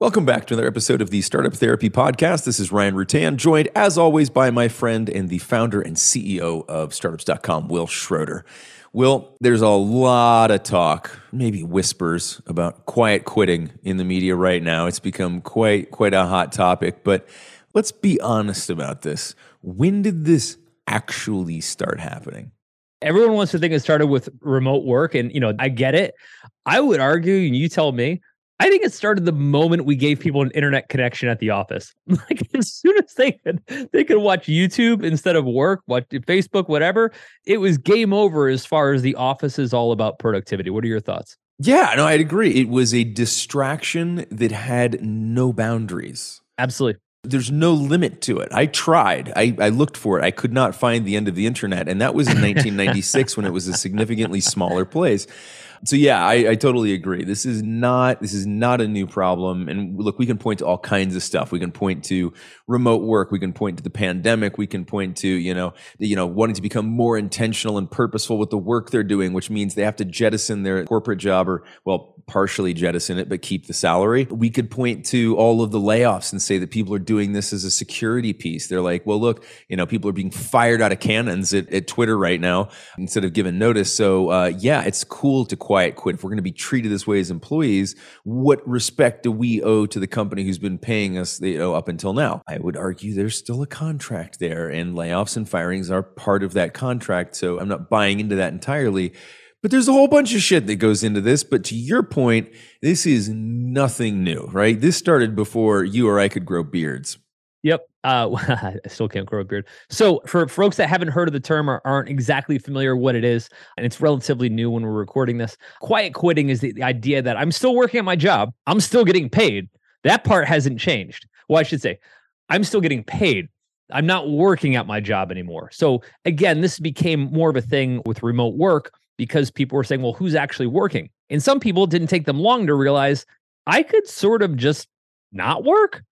Welcome back to another episode of the Startup Therapy Podcast. This is Ryan Rutan, joined as always by my friend and the founder and CEO of startups.com, Wil Schroter. Will, there's a lot of talk, maybe whispers about quiet quitting in the media right now. It's become quite quite a hot topic, but let's be honest about this. When did this actually start happening? Everyone wants to think it started with remote work and you know, I get it. I would argue and you tell me I think it started the moment we gave people an internet connection at the office. Like as soon as they could they could watch YouTube instead of work, watch Facebook, whatever, it was game over as far as the office is all about productivity. What are your thoughts? Yeah, no, I'd agree. It was a distraction that had no boundaries. Absolutely. There's no limit to it. I tried. I, I looked for it. I could not find the end of the internet. And that was in 1996 when it was a significantly smaller place. So yeah, I, I, totally agree. This is not this is not a new problem. And look, we can point to all kinds of stuff. We can point to remote work. We can point to the pandemic. We can point to you know you know wanting to become more intentional and purposeful with the work they're doing, which means they have to jettison their corporate job or well partially jettison it but keep the salary. We could point to all of the layoffs and say that people are doing this as a security piece. They're like, well, look, you know, people are being fired out of cannons at, at Twitter right now instead of giving notice. So uh, yeah, it's cool to quiet quit, if we're going to be treated this way as employees, what respect do we owe to the company who's been paying us you know, up until now? I would argue there's still a contract there, and layoffs and firings are part of that contract. So I'm not buying into that entirely. But there's a whole bunch of shit that goes into this. But to your point, this is nothing new, right? This started before you or I could grow beards. Yep. Uh, I still can't grow a beard. So, for folks that haven't heard of the term or aren't exactly familiar what it is, and it's relatively new when we're recording this, quiet quitting is the, the idea that I'm still working at my job, I'm still getting paid. That part hasn't changed. Well, I should say, I'm still getting paid. I'm not working at my job anymore. So, again, this became more of a thing with remote work because people were saying, well, who's actually working? And some people didn't take them long to realize I could sort of just not work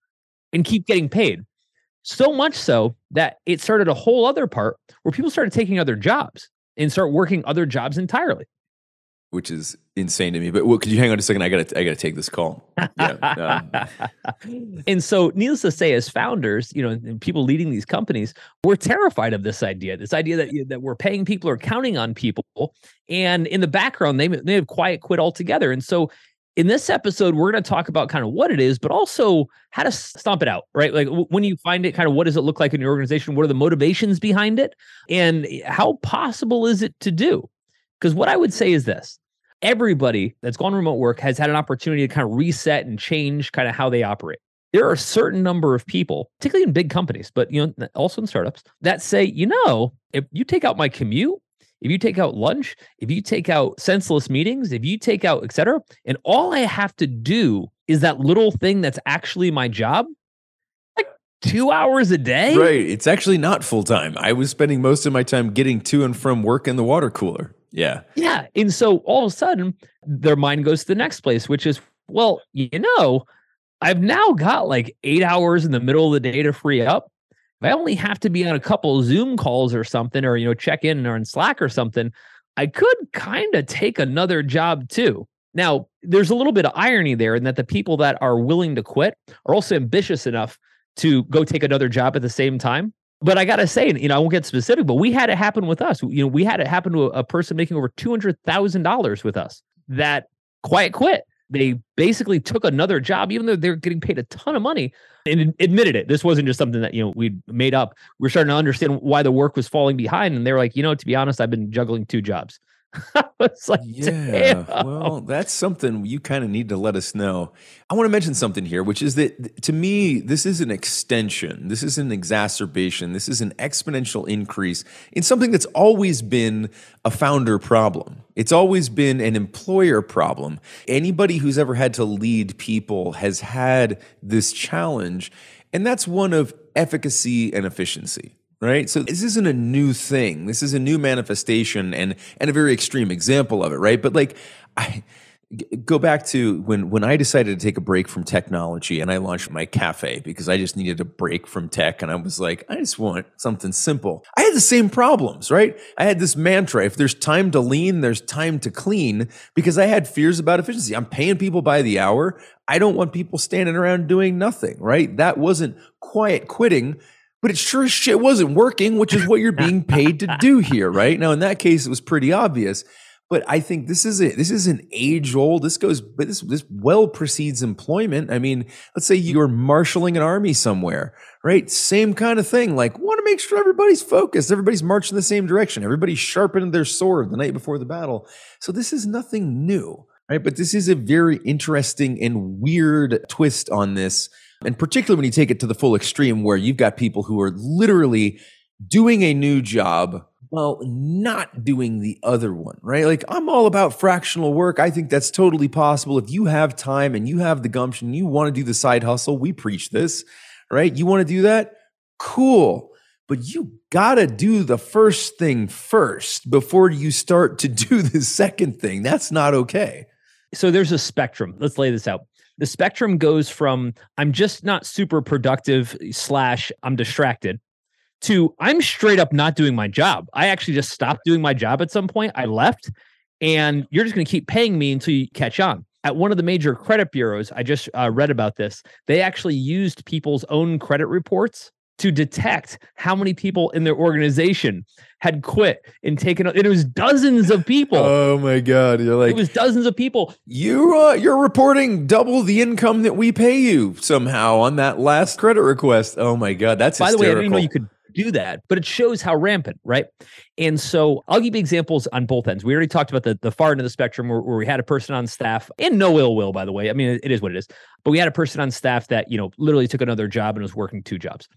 and keep getting paid. So much so that it started a whole other part where people started taking other jobs and start working other jobs entirely. Which is insane to me. But well, could you hang on a second? I gotta I gotta take this call. Yeah, um. and so needless to say, as founders, you know, people leading these companies, we're terrified of this idea. This idea that that we're paying people or counting on people. And in the background, they, they have quiet quit altogether. And so in this episode, we're going to talk about kind of what it is, but also how to stomp it out, right? Like when you find it, kind of what does it look like in your organization? What are the motivations behind it? And how possible is it to do? Because what I would say is this everybody that's gone remote work has had an opportunity to kind of reset and change kind of how they operate. There are a certain number of people, particularly in big companies, but you know, also in startups, that say, you know, if you take out my commute, if you take out lunch, if you take out senseless meetings, if you take out etc., and all I have to do is that little thing that's actually my job, like two hours a day. Right. It's actually not full time. I was spending most of my time getting to and from work in the water cooler. Yeah. Yeah. And so all of a sudden, their mind goes to the next place, which is, well, you know, I've now got like eight hours in the middle of the day to free up if I only have to be on a couple Zoom calls or something, or you know, check in or in Slack or something, I could kind of take another job too. Now, there's a little bit of irony there in that the people that are willing to quit are also ambitious enough to go take another job at the same time. But I gotta say, you know, I won't get specific, but we had it happen with us. You know, we had it happen to a, person making over two hundred thousand dollars with us that quiet quit they basically took another job, even though they're getting paid a ton of money, and admitted it. This wasn't just something that you know we made up. We're starting to understand why the work was falling behind, and they're like, you know, to be honest, I've been juggling two jobs. it's like, yeah, damn. well, that's something you kind of need to let us know. I want to mention something here, which is that to me, this is an extension. This is an exacerbation. This is an exponential increase in something that's always been a founder problem. It's always been an employer problem. Anybody who's ever had to lead people has had this challenge, and that's one of efficacy and efficiency right? So this isn't a new thing. This is a new manifestation and and a very extreme example of it, right? But like I go back to when when I decided to take a break from technology and I launched my cafe because I just needed a break from tech and I was like I just want something simple. I had the same problems, right? I had this mantra if there's time to lean, there's time to clean because I had fears about efficiency. I'm paying people by the hour. I don't want people standing around doing nothing, right? That wasn't quiet quitting. But it sure as shit wasn't working, which is what you're being paid to do here, right? Now, in that case, it was pretty obvious. But I think this is a, this is an age old. This goes, but this this well precedes employment. I mean, let's say you're marshaling an army somewhere, right? Same kind of thing. Like, want to make sure everybody's focused, everybody's marching the same direction, everybody's sharpening their sword the night before the battle. So this is nothing new, right? But this is a very interesting and weird twist on this, and particularly when you take it to the full extreme, where you've got people who are literally doing a new job well, not doing the other one, right? Like I'm all about fractional work. I think that's totally possible. If you have time and you have the gumption, you want to do the side hustle, we preach this, right? You want to do that? Cool. But you got to do the first thing first before you start to do the second thing. That's not okay. So there's a spectrum. Let's lay this out. The spectrum goes from I'm just not super productive slash I'm distracted to I'm straight up not doing my job. I actually just stopped doing my job at some point. I left, and you're just going to keep paying me until you catch on. At one of the major credit bureaus, I just uh, read about this. They actually used people's own credit reports to detect how many people in their organization had quit and taken it was dozens of people oh my god you're like it was dozens of people you uh, you're reporting double the income that we pay you somehow on that last credit request oh my god that's by hysterical. the way i didn't know you could do that, but it shows how rampant, right? And so I'll give you examples on both ends. We already talked about the, the far end of the spectrum where, where we had a person on staff, and no ill will, by the way. I mean, it, is what it is. But we had a person on staff that, you know, literally took another job and was working two jobs.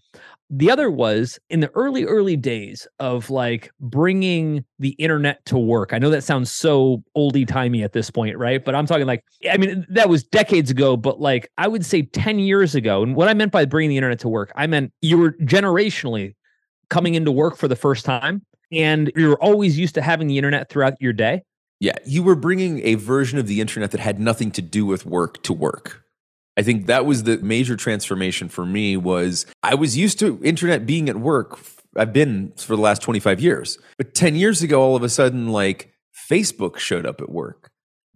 The other was in the early, early days of like bringing the internet to work. I know that sounds so oldie timey at this point, right? But I'm talking like, I mean, that was decades ago, but like I would say 10 years ago. And what I meant by bringing the internet to work, I meant you were generationally coming into work for the first time and you're always used to having the internet throughout your day. Yeah, you were bringing a version of the internet that had nothing to do with work to work. I think that was the major transformation for me was I was used to internet being at work. I've been for the last 25 years. But 10 years ago all of a sudden like Facebook showed up at work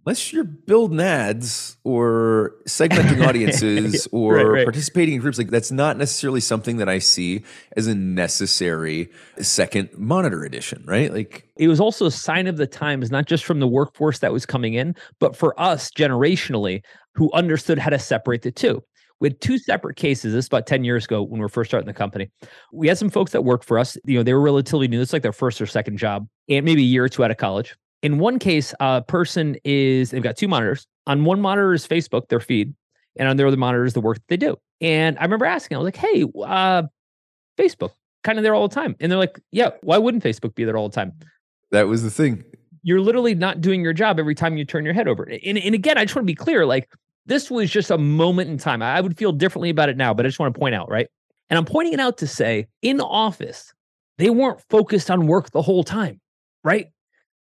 unless you're building ads or segmenting audiences or right, right. participating in groups like that's not necessarily something that i see as a necessary second monitor edition right like it was also a sign of the times not just from the workforce that was coming in but for us generationally who understood how to separate the two we had two separate cases. This about 10 years ago when we were first starting the company. We had some folks that worked for us. You know, they were relatively new. It's like their first or second job, and maybe a year or two out of college. In one case, a person is they've got two monitors. On one monitor is Facebook, their feed, and on their other monitor is the work that they do. And I remember asking, I was like, "Hey, uh, Facebook, kind of there all the time?" And they're like, "Yeah, why wouldn't Facebook be there all the time?" That was the thing. You're literally not doing your job every time you turn your head over. And, and again, I just want to be clear, like this was just a moment in time. I would feel differently about it now, but I just want to point out, right? And I'm pointing it out to say, in office, they weren't focused on work the whole time, right?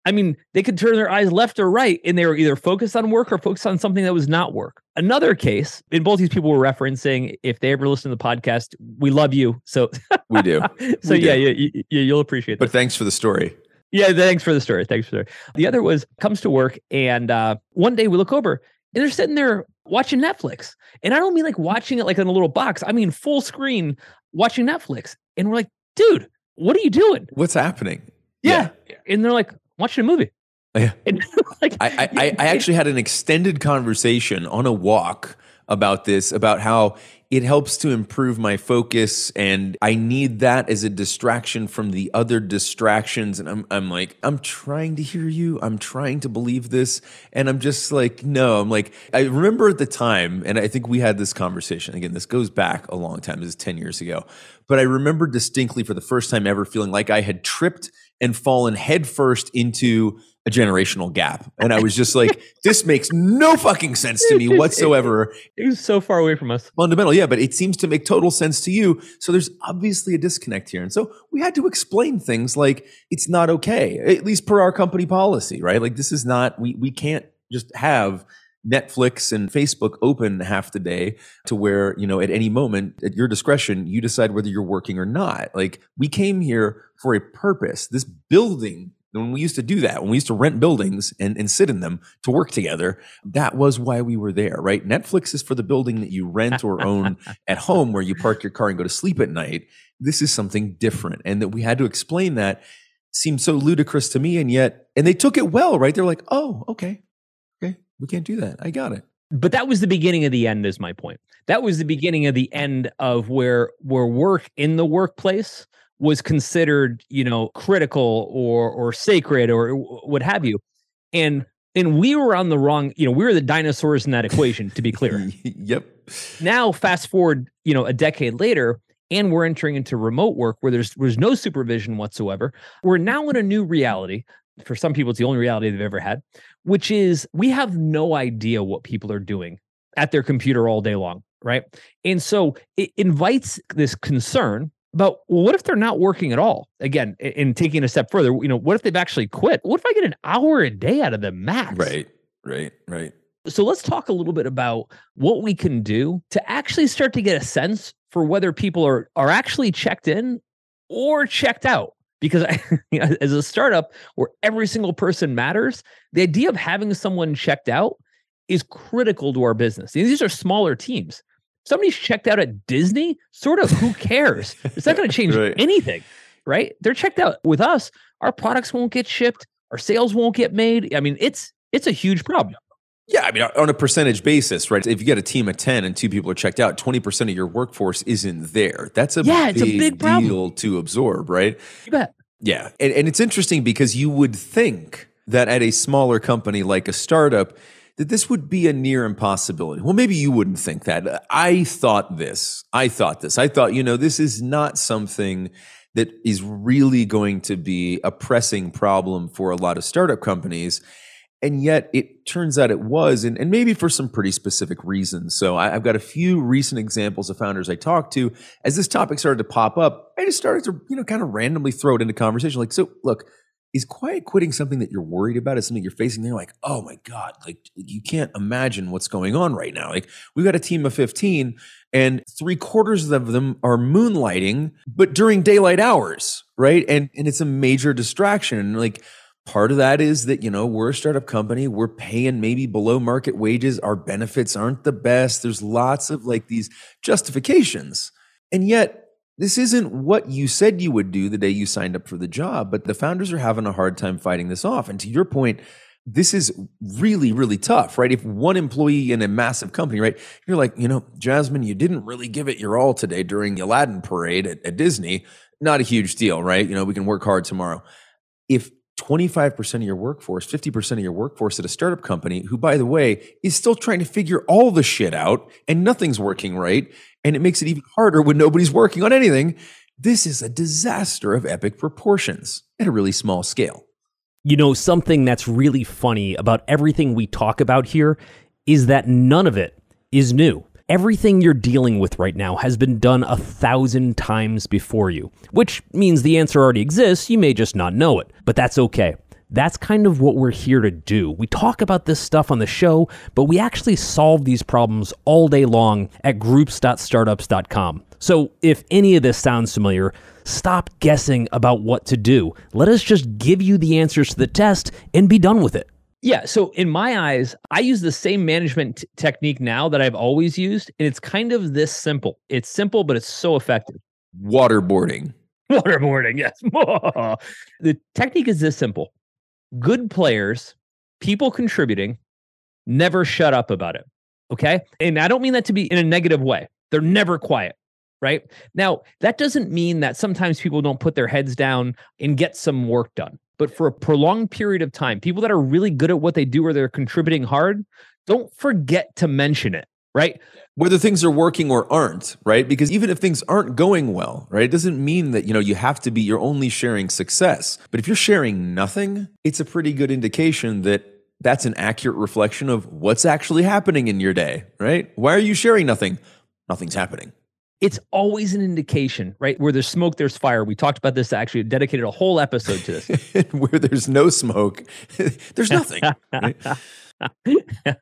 I mean, they could turn their eyes left or right and they were either focused on work or focused on something that was not work. Another case, and both these people were referencing, if they ever listen to the podcast, we love you. So we do. so we yeah, do. You, you, you'll appreciate that. But thanks for the story. Yeah, thanks for the story. Thanks for the story. The other was comes to work and uh, one day we look over and they're sitting there watching Netflix. And I don't mean like watching it like in a little box. I mean full screen watching Netflix. And we're like, dude, what are you doing? What's happening? Yeah. yeah. And they're like, watching a movie. Yeah. Like, I, I, I actually had an extended conversation on a walk about this, about how it helps to improve my focus and I need that as a distraction from the other distractions. And I'm, I'm like, I'm trying to hear you. I'm trying to believe this. And I'm just like, no, I'm like, I remember at the time, and I think we had this conversation. Again, this goes back a long time. This is 10 years ago. But I remember distinctly for the first time ever feeling like I had tripped and fallen headfirst into a generational gap. And I was just like, this makes no fucking sense to me whatsoever. It was so far away from us. Fundamental, yeah, but it seems to make total sense to you. So there's obviously a disconnect here. And so we had to explain things like it's not okay, at least per our company policy, right? Like this is not, we we can't just have Netflix and Facebook open half the day to where, you know, at any moment at your discretion, you decide whether you're working or not. Like we came here for a purpose. This building, when we used to do that, when we used to rent buildings and, and sit in them to work together, that was why we were there, right? Netflix is for the building that you rent or own at home where you park your car and go to sleep at night. This is something different. And that we had to explain that seemed so ludicrous to me. And yet, and they took it well, right? They're like, oh, okay, we can't do that. I got it. But that was the beginning of the end, is my point. That was the beginning of the end of where where work in the workplace was considered, you know, critical or or sacred or what have you. And and we were on the wrong, you know, we were the dinosaurs in that equation, to be clear. yep. Now, fast forward, you know, a decade later, and we're entering into remote work where there's there's no supervision whatsoever. We're now in a new reality for some people, it's the only reality they've ever had, which is we have no idea what people are doing at their computer all day long. Right. And so it invites this concern about well, what if they're not working at all? Again, in taking a step further, you know, what if they've actually quit? What if I get an hour a day out of them max? Right, right, right. So let's talk a little bit about what we can do to actually start to get a sense for whether people are are actually checked in or checked out because I, as a startup where every single person matters, the idea of having someone checked out is critical to our business. These are smaller teams. Somebody's checked out at Disney, sort of who cares? It's not going to change right. anything, right? They're checked out with us. Our products won't get shipped, our sales won't get made. I mean, it's it's a huge problem. Yeah, I mean, on a percentage basis, right? If you get a team of 10 and two people are checked out, 20% of your workforce isn't there. That's a, yeah, big, it's a big problem. deal to absorb, right? You bet. Yeah. And, and it's interesting because you would think that at a smaller company like a startup, that this would be a near impossibility. Well, maybe you wouldn't think that. I thought this. I thought this. I thought, you know, this is not something that is really going to be a pressing problem for a lot of startup companies and yet it turns out it was and, and maybe for some pretty specific reasons. So I, have got a few recent examples of founders i talked to. As this topic started to pop up i just started to you know kind of randomly throw it into conversation. Like so look is quiet quitting something that you're worried about? Is something you're facing? They're like oh my god like you can't imagine what's going on right now. Like we've got a team of 15 and three quarters of them are moonlighting but during daylight hours right? And and it's a major distraction. Like Part of that is that, you know, we're a startup company. We're paying maybe below market wages. Our benefits aren't the best. There's lots of like these justifications. And yet, this isn't what you said you would do the day you signed up for the job. But the founders are having a hard time fighting this off. And to your point, this is really, really tough, right? If one employee in a massive company, right, you're like, you know, Jasmine, you didn't really give it your all today during the Aladdin parade at, at Disney. Not a huge deal, right? You know, we can work hard tomorrow. If 25% of your workforce, 50% of your workforce at a startup company, who, by the way, is still trying to figure all the shit out and nothing's working right. And it makes it even harder when nobody's working on anything. This is a disaster of epic proportions at a really small scale. You know, something that's really funny about everything we talk about here is that none of it is new. Everything you're dealing with right now has been done a thousand times before you, which means the answer already exists. You may just not know it, but that's okay. That's kind of what we're here to do. We talk about this stuff on the show, but we actually solve these problems all day long at groups.startups.com. So if any of this sounds familiar, stop guessing about what to do. Let us just give you the answers to the test and be done with it. Yeah. So in my eyes, I use the same management t- technique now that I've always used. And it's kind of this simple. It's simple, but it's so effective. Waterboarding. Waterboarding. Yes. the technique is this simple good players, people contributing, never shut up about it. Okay. And I don't mean that to be in a negative way. They're never quiet. Right. Now, that doesn't mean that sometimes people don't put their heads down and get some work done. But for a prolonged period of time, people that are really good at what they do or they're contributing hard, don't forget to mention it, right? Whether things are working or aren't, right? Because even if things aren't going well, right, it doesn't mean that, you know, you have to be you're only sharing success. But if you're sharing nothing, it's a pretty good indication that that's an accurate reflection of what's actually happening in your day, right? Why are you sharing nothing? Nothing's happening it's always an indication, right? Where there's smoke, there's fire. We talked about this actually, dedicated a whole episode to this. Where there's no smoke, there's nothing. right?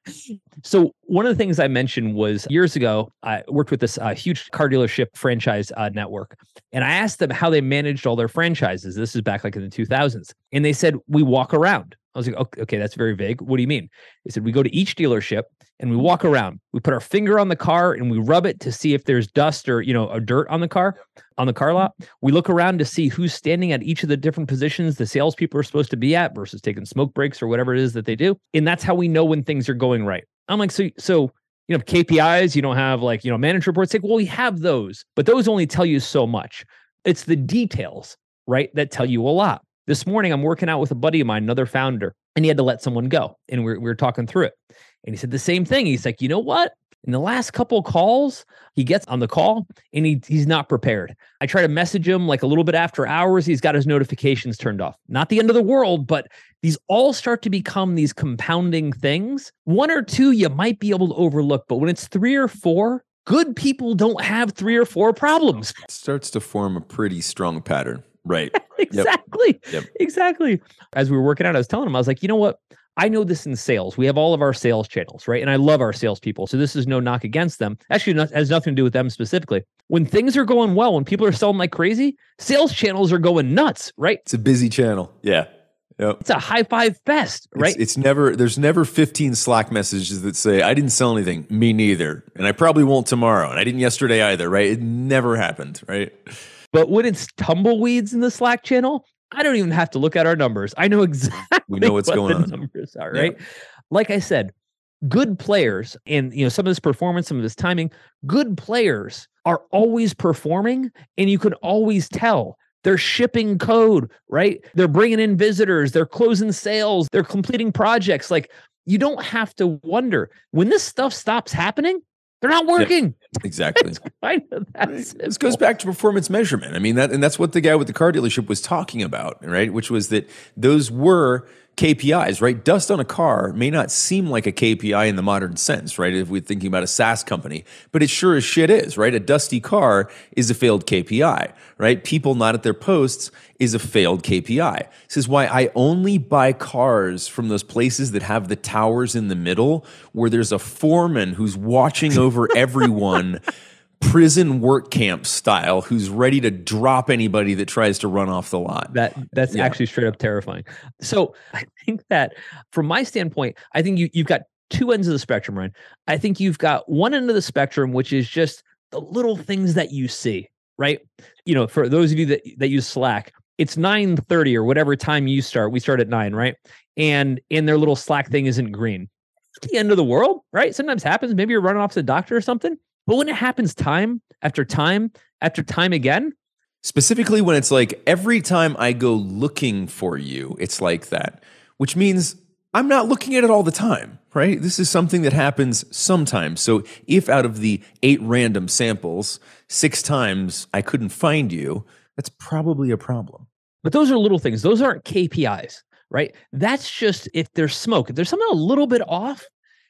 so one of the things I mentioned was years ago, I worked with this uh, huge car dealership franchise uh, network, and I asked them how they managed all their franchises. This is back like in the 2000s, and they said we walk around. I was like, okay, okay, that's very vague. What do you mean? They said we go to each dealership and we walk mm-hmm. around. We put our finger on the car and we rub it to see if there's dust or you know a dirt on the car on the car mm-hmm. lot. We look around to see who's standing at each of the different positions the salespeople are supposed to be at versus taking smoke breaks or whatever it is that they do. And that's how we know when things are going right. I'm like, so so you know KPIs. You don't have like you know manager reports. Like, well, we have those, but those only tell you so much. It's the details, right, that tell you a lot. This morning, I'm working out with a buddy of mine, another founder, and he had to let someone go. And we we're, we were talking through it. And he said the same thing. He's like, you know what? In the last couple calls, he gets on the call and he, he's not prepared. I try to message him like a little bit after hours. He's got his notifications turned off. Not the end of the world, but these all start to become these compounding things. One or two you might be able to overlook, but when it's three or four, good people don't have three or four problems. It starts to form a pretty strong pattern. Right. exactly. Yep. Exactly. As we were working out, I was telling him, I was like, you know what? I know this in sales. We have all of our sales channels, right? And I love our salespeople. So this is no knock against them. Actually, not, has nothing to do with them specifically. When things are going well, when people are selling like crazy, sales channels are going nuts, right? It's a busy channel. Yeah. Yep. It's a high five fest, right? It's, it's, never there's never 15 Slack messages that say I didn't sell anything. Me neither, and I probably won't tomorrow, and I didn't yesterday either. Right? It never happened. Right? But when it's tumbleweeds in the Slack channel, I don't even have to look at our numbers. I know exactly we know what's what going the on. Numbers are right. Like I said, good players, and you know some of this performance, some of this timing. Good players are always performing, and you can always tell. They're shipping code, right? They're bringing in visitors. They're closing sales. They're completing projects. Like you don't have to wonder when this stuff stops happening. They're not working. Exactly. It's kind of that Right. This goes back to performance measurement. I mean that, and that's what the guy with the car dealership was talking about, right? Which was that those were KPIs, right? Dust on a car may not seem like a KPI in the modern sense, right? If we're thinking about a SaaS company, but it sure as shit is, right? A dusty car is a failed KPI, right? People not at their posts is a failed KPI. This is why I only buy cars from those places that have the towers in the middle where there's a foreman who's watching over everyone prison work camp style who's ready to drop anybody that tries to run off the lot. That that's Yeah. actually straight up terrifying. So I think that from my standpoint, I think you you've got two ends of the spectrum, Ryan. I think you've got one end of the spectrum, which is just the little things that you see, right? You know, for those of you that that use Slack, it's 9:30 or whatever time you start. We start at nine, right? And in their little Slack thing isn't green. It's the end of the world, right? Sometimes happens. Maybe you're running off to the doctor or something. But when it happens time after time after time again, Specifically, when it's like every time I go looking for you, it's like that, which means I'm not looking at it all the time, right? This is something that happens sometimes. So if out of the eight random samples, six times I couldn't find you, that's probably a problem. But those are little things. Those aren't KPIs, right? That's just if there's smoke, if there's something a little bit off,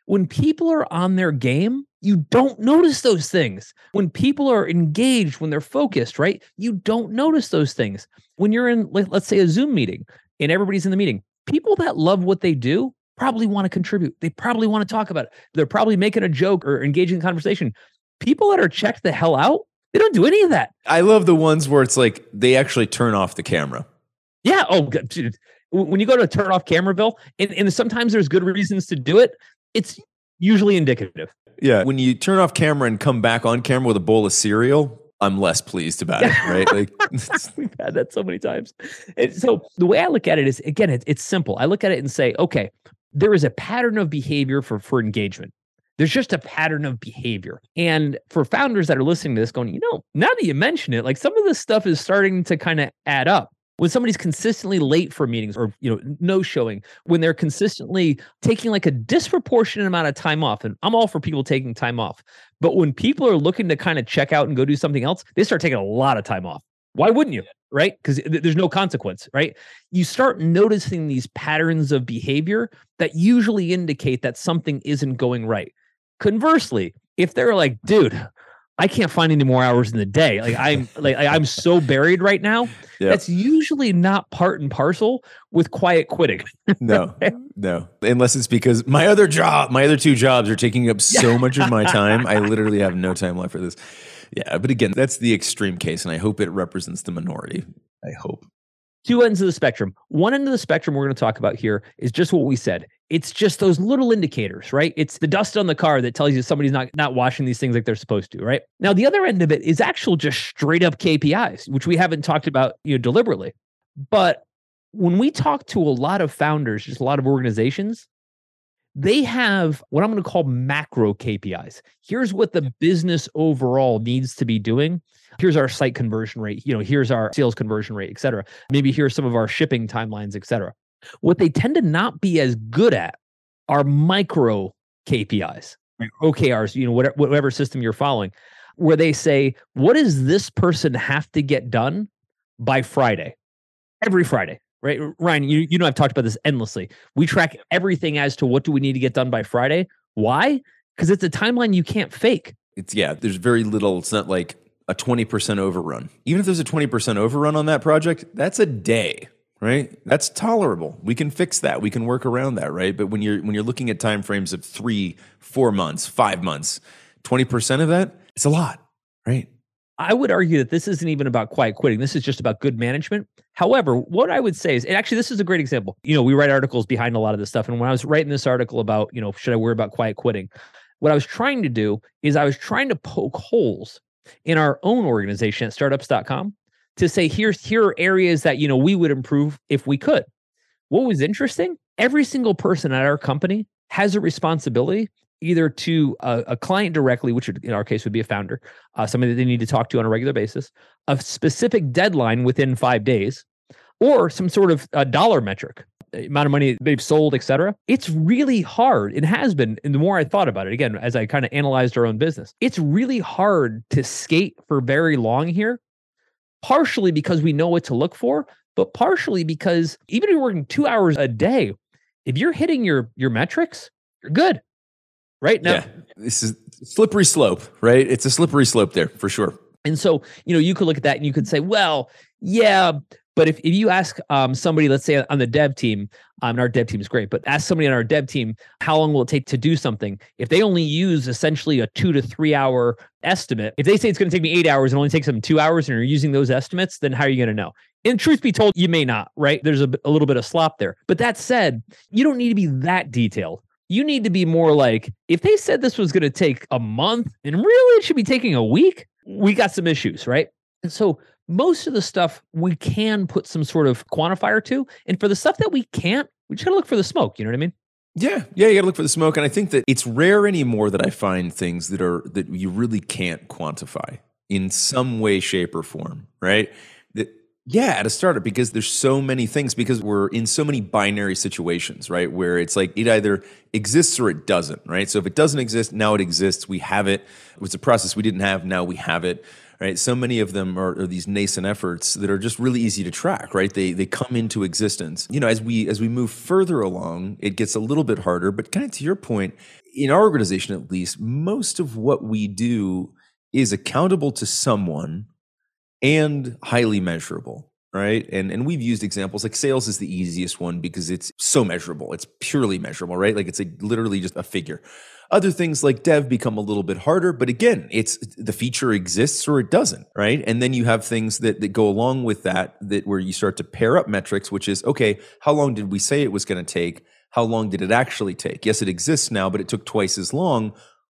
when people are on their game, you don't notice those things. When people are engaged, when they're focused, right? You don't notice those things. When you're in, like, let's say, a Zoom meeting and everybody's in the meeting, people that love what they do probably want to contribute. They probably want to talk about it. They're probably making a joke or engaging in conversation. People that are checked the hell out, they don't do any of that. I love the ones where it's like they actually turn off the camera. Yeah. Oh, God, dude. When you go to turn off Cameraville, and, and sometimes there's good reasons to do it, it's usually indicative. Yeah. When you turn off camera and come back on camera with a bowl of cereal, I'm less pleased about it, right? Like, We've had that so many times. And so the way I look at it is, again, it, it's simple. I look at it and say, okay, there is a pattern of behavior for for engagement. There's just a pattern of behavior. And for founders that are listening to this, going, you know, now that you mention it, like some of this stuff is starting to kind of add up. When somebody's consistently late for meetings or you know no showing, when they're consistently taking like a disproportionate amount of time off, and I'm all for people taking time off, but when people are looking to kind of check out and go do something else, they start taking a lot of time off. Why wouldn't you? Right? Because there's no consequence, right? You start noticing these patterns of behavior that usually indicate that something isn't going right. Conversely, if they're like, dude, I can't find any more hours in the day. Like I'm like I'm so buried right now. Yeah. That's usually not part and parcel with quiet quitting. No, no. Unless it's because my other job, my other two jobs are taking up so much of my time. I literally have no time left for this. Yeah. But again, that's the extreme case. And I hope it represents the minority. I hope. Two ends of the spectrum. One end of the spectrum we're going to talk about here is just what we said. It's just those little indicators, right? It's the dust on the car that tells you somebody's not not washing these things like they're supposed to, right? Now the other end of it is actual just straight up KPIs, which we haven't talked about, you know, deliberately. But when we talk to a lot of founders, just a lot of organizations, they have what I'm going to call macro KPIs. Here's what the business overall needs to be doing. Here's our site conversion rate. You know, here's our sales conversion rate, et cetera. Maybe here's some of our shipping timelines, et cetera. What they tend to not be as good at are micro KPIs? OKRs, you know, whatever, whatever system you're following, where they say, what does this person have to get done by Friday? Every Friday right? Ryan, you, you know, I've talked about this endlessly. We track everything as to what do we need to get done by Friday. Why? Because it's a timeline you can't fake. It's, yeah, there's very little. It's not like a 20% overrun. Even if there's a 20% overrun on that project, that's a day, right? That's tolerable. We can fix that. We can work around that, right? But when you're when you're looking at time frames of 3, 4 months, 5 months, 20% of that, it's a lot, right? I would argue that this isn't even about quiet quitting. This is just about good management. However, what I would say is, and actually, this is a great example. You know, we write articles behind a lot of this stuff. And when I was writing this article about, you know, should I worry about quiet quitting? What I was trying to do is I was trying to poke holes in our own organization at startups.com to say, here's here are areas that, you know, we would improve if we could. What was interesting? Every single person at our company has a responsibility either to a, a, client directly, which in our case would be a founder, uh, somebody that they need to talk to on a regular basis, a specific deadline within five days, or some sort of a dollar metric, amount of money they've sold, et cetera. It's really hard. It has been. And the more I thought about it, again, as I kind of analyzed our own business, it's really hard to skate for very long here, partially because we know what to look for, but partially because even if you're working two hours a day, if you're hitting your your metrics, you're good right now. Yeah, this is slippery slope, right? It's a slippery slope there for sure. And so, you know, you could look at that and you could say, well, yeah, but if, if you ask um, somebody, let's say on the dev team, um, and our dev team is great, but ask somebody on our dev team, how long will it take to do something? If they only use essentially a two to three hour estimate, if they say it's going to take me eight hours and only takes them two hours and you're using those estimates, then how are you going to know? And truth be told, you may not, right? There's a, a little bit of slop there. But that said, you don't need to be that detailed you need to be more like if they said this was going to take a month and really it should be taking a week, we got some issues, right? And so most of the stuff we can put some sort of quantifier to. And for the stuff that we can't, we just got to look for the smoke. You know what I mean? Yeah, yeah, you got to look for the smoke, and I think that it's rare anymore that I find things that are that you really can't quantify in some way, shape, or form. Right? That Yeah, at a startup because there's so many things because we're in so many binary situations, right? Where it's like it either exists or it doesn't, right? So if it doesn't exist, now it exists. We have it. It was a process we didn't have, now we have it. Right. So many of them are, are these nascent efforts that are just really easy to track, right? They they come into existence. You know, as we as we move further along, it gets a little bit harder. But kind of to your point, in our organization at least, most of what we do is accountable to someone and highly measurable right? And and we've used examples like sales is the easiest one because it's so measurable. It's purely measurable right? Like it's a, literally just a figure. Other things like dev become a little bit harder but again it's the feature exists or it doesn't right? And then you have things that that go along with that that where you start to pair up metrics which is okay how long did we say it was going to take? How long did it actually take? Yes it exists now but it took twice as long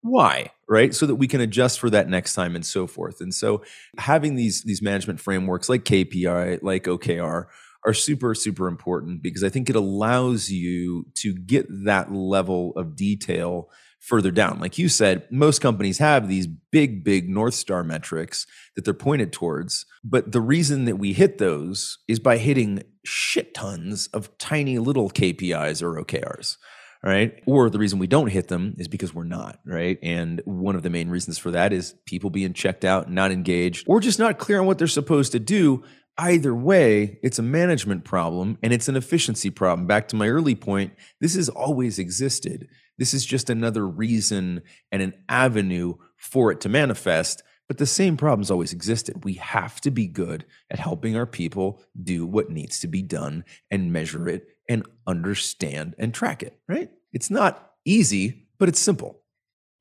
why right? So that we can adjust for that next time and so forth. And so having these these management frameworks like kpi like okr are super super important because i think it allows you to get that level of detail further down. Like you said most companies have these big big north star metrics that they're pointed towards but the reason that we hit those is by hitting shit tons of tiny little kpis or okrs right? Or the reason we don't hit them is because we're not, right? And one of the main reasons for that is people being checked out, not engaged, or just not clear on what they're supposed to do. Either way, it's a management problem and it's an efficiency problem. Back to my early point, this has always existed. This is just another reason and an avenue for it to manifest. But the same problems always existed. We have to be good at helping our people do what needs to be done and measure it and understand and track it, right? It's not easy, but it's simple.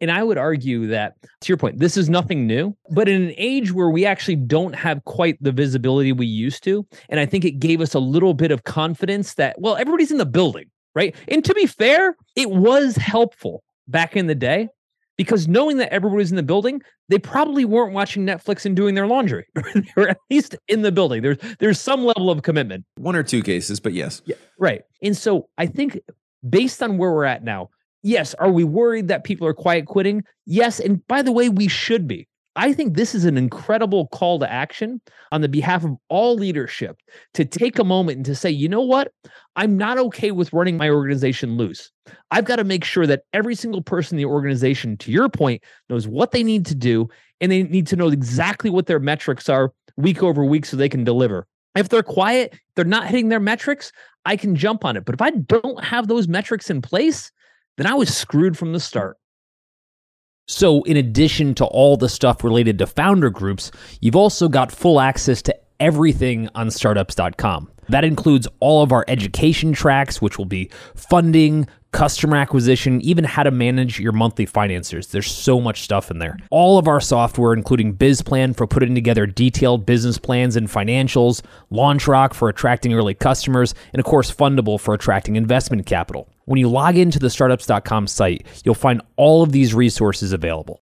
And I would argue that, to your point, this is nothing new, but in an age where we actually don't have quite the visibility we used to. And I think it gave us a little bit of confidence that, well, everybody's in the building, right? And to be fair, it was helpful back in the day because knowing that everybody's in the building, they probably weren't watching Netflix and doing their laundry. they were at least in the building. There's there's some level of commitment. One or two cases, but yes. Yeah, right. And so I think based on where we're at now, yes, are we worried that people are quiet quitting? Yes. And by the way, we should be. I think this is an incredible call to action on the behalf of all leadership to take a moment and to say, you know what? I'm not okay with running my organization loose. I've got to make sure that every single person in the organization, to your point, knows what they need to do and they need to know exactly what their metrics are week over week so they can deliver. If they're quiet, they're not hitting their metrics, I can jump on it. But if I don't have those metrics in place, then I was screwed from the start. So, in addition to all the stuff related to founder groups, you've also got full access to everything on startups.com. That includes all of our education tracks, which will be funding, customer acquisition, even how to manage your monthly financiers. There's so much stuff in there. All of our software, including BizPlan for putting together detailed business plans and financials, LaunchRock for attracting early customers, and of course, Fundable for attracting investment capital. When you log into the startups.com site, you'll find all of these resources available.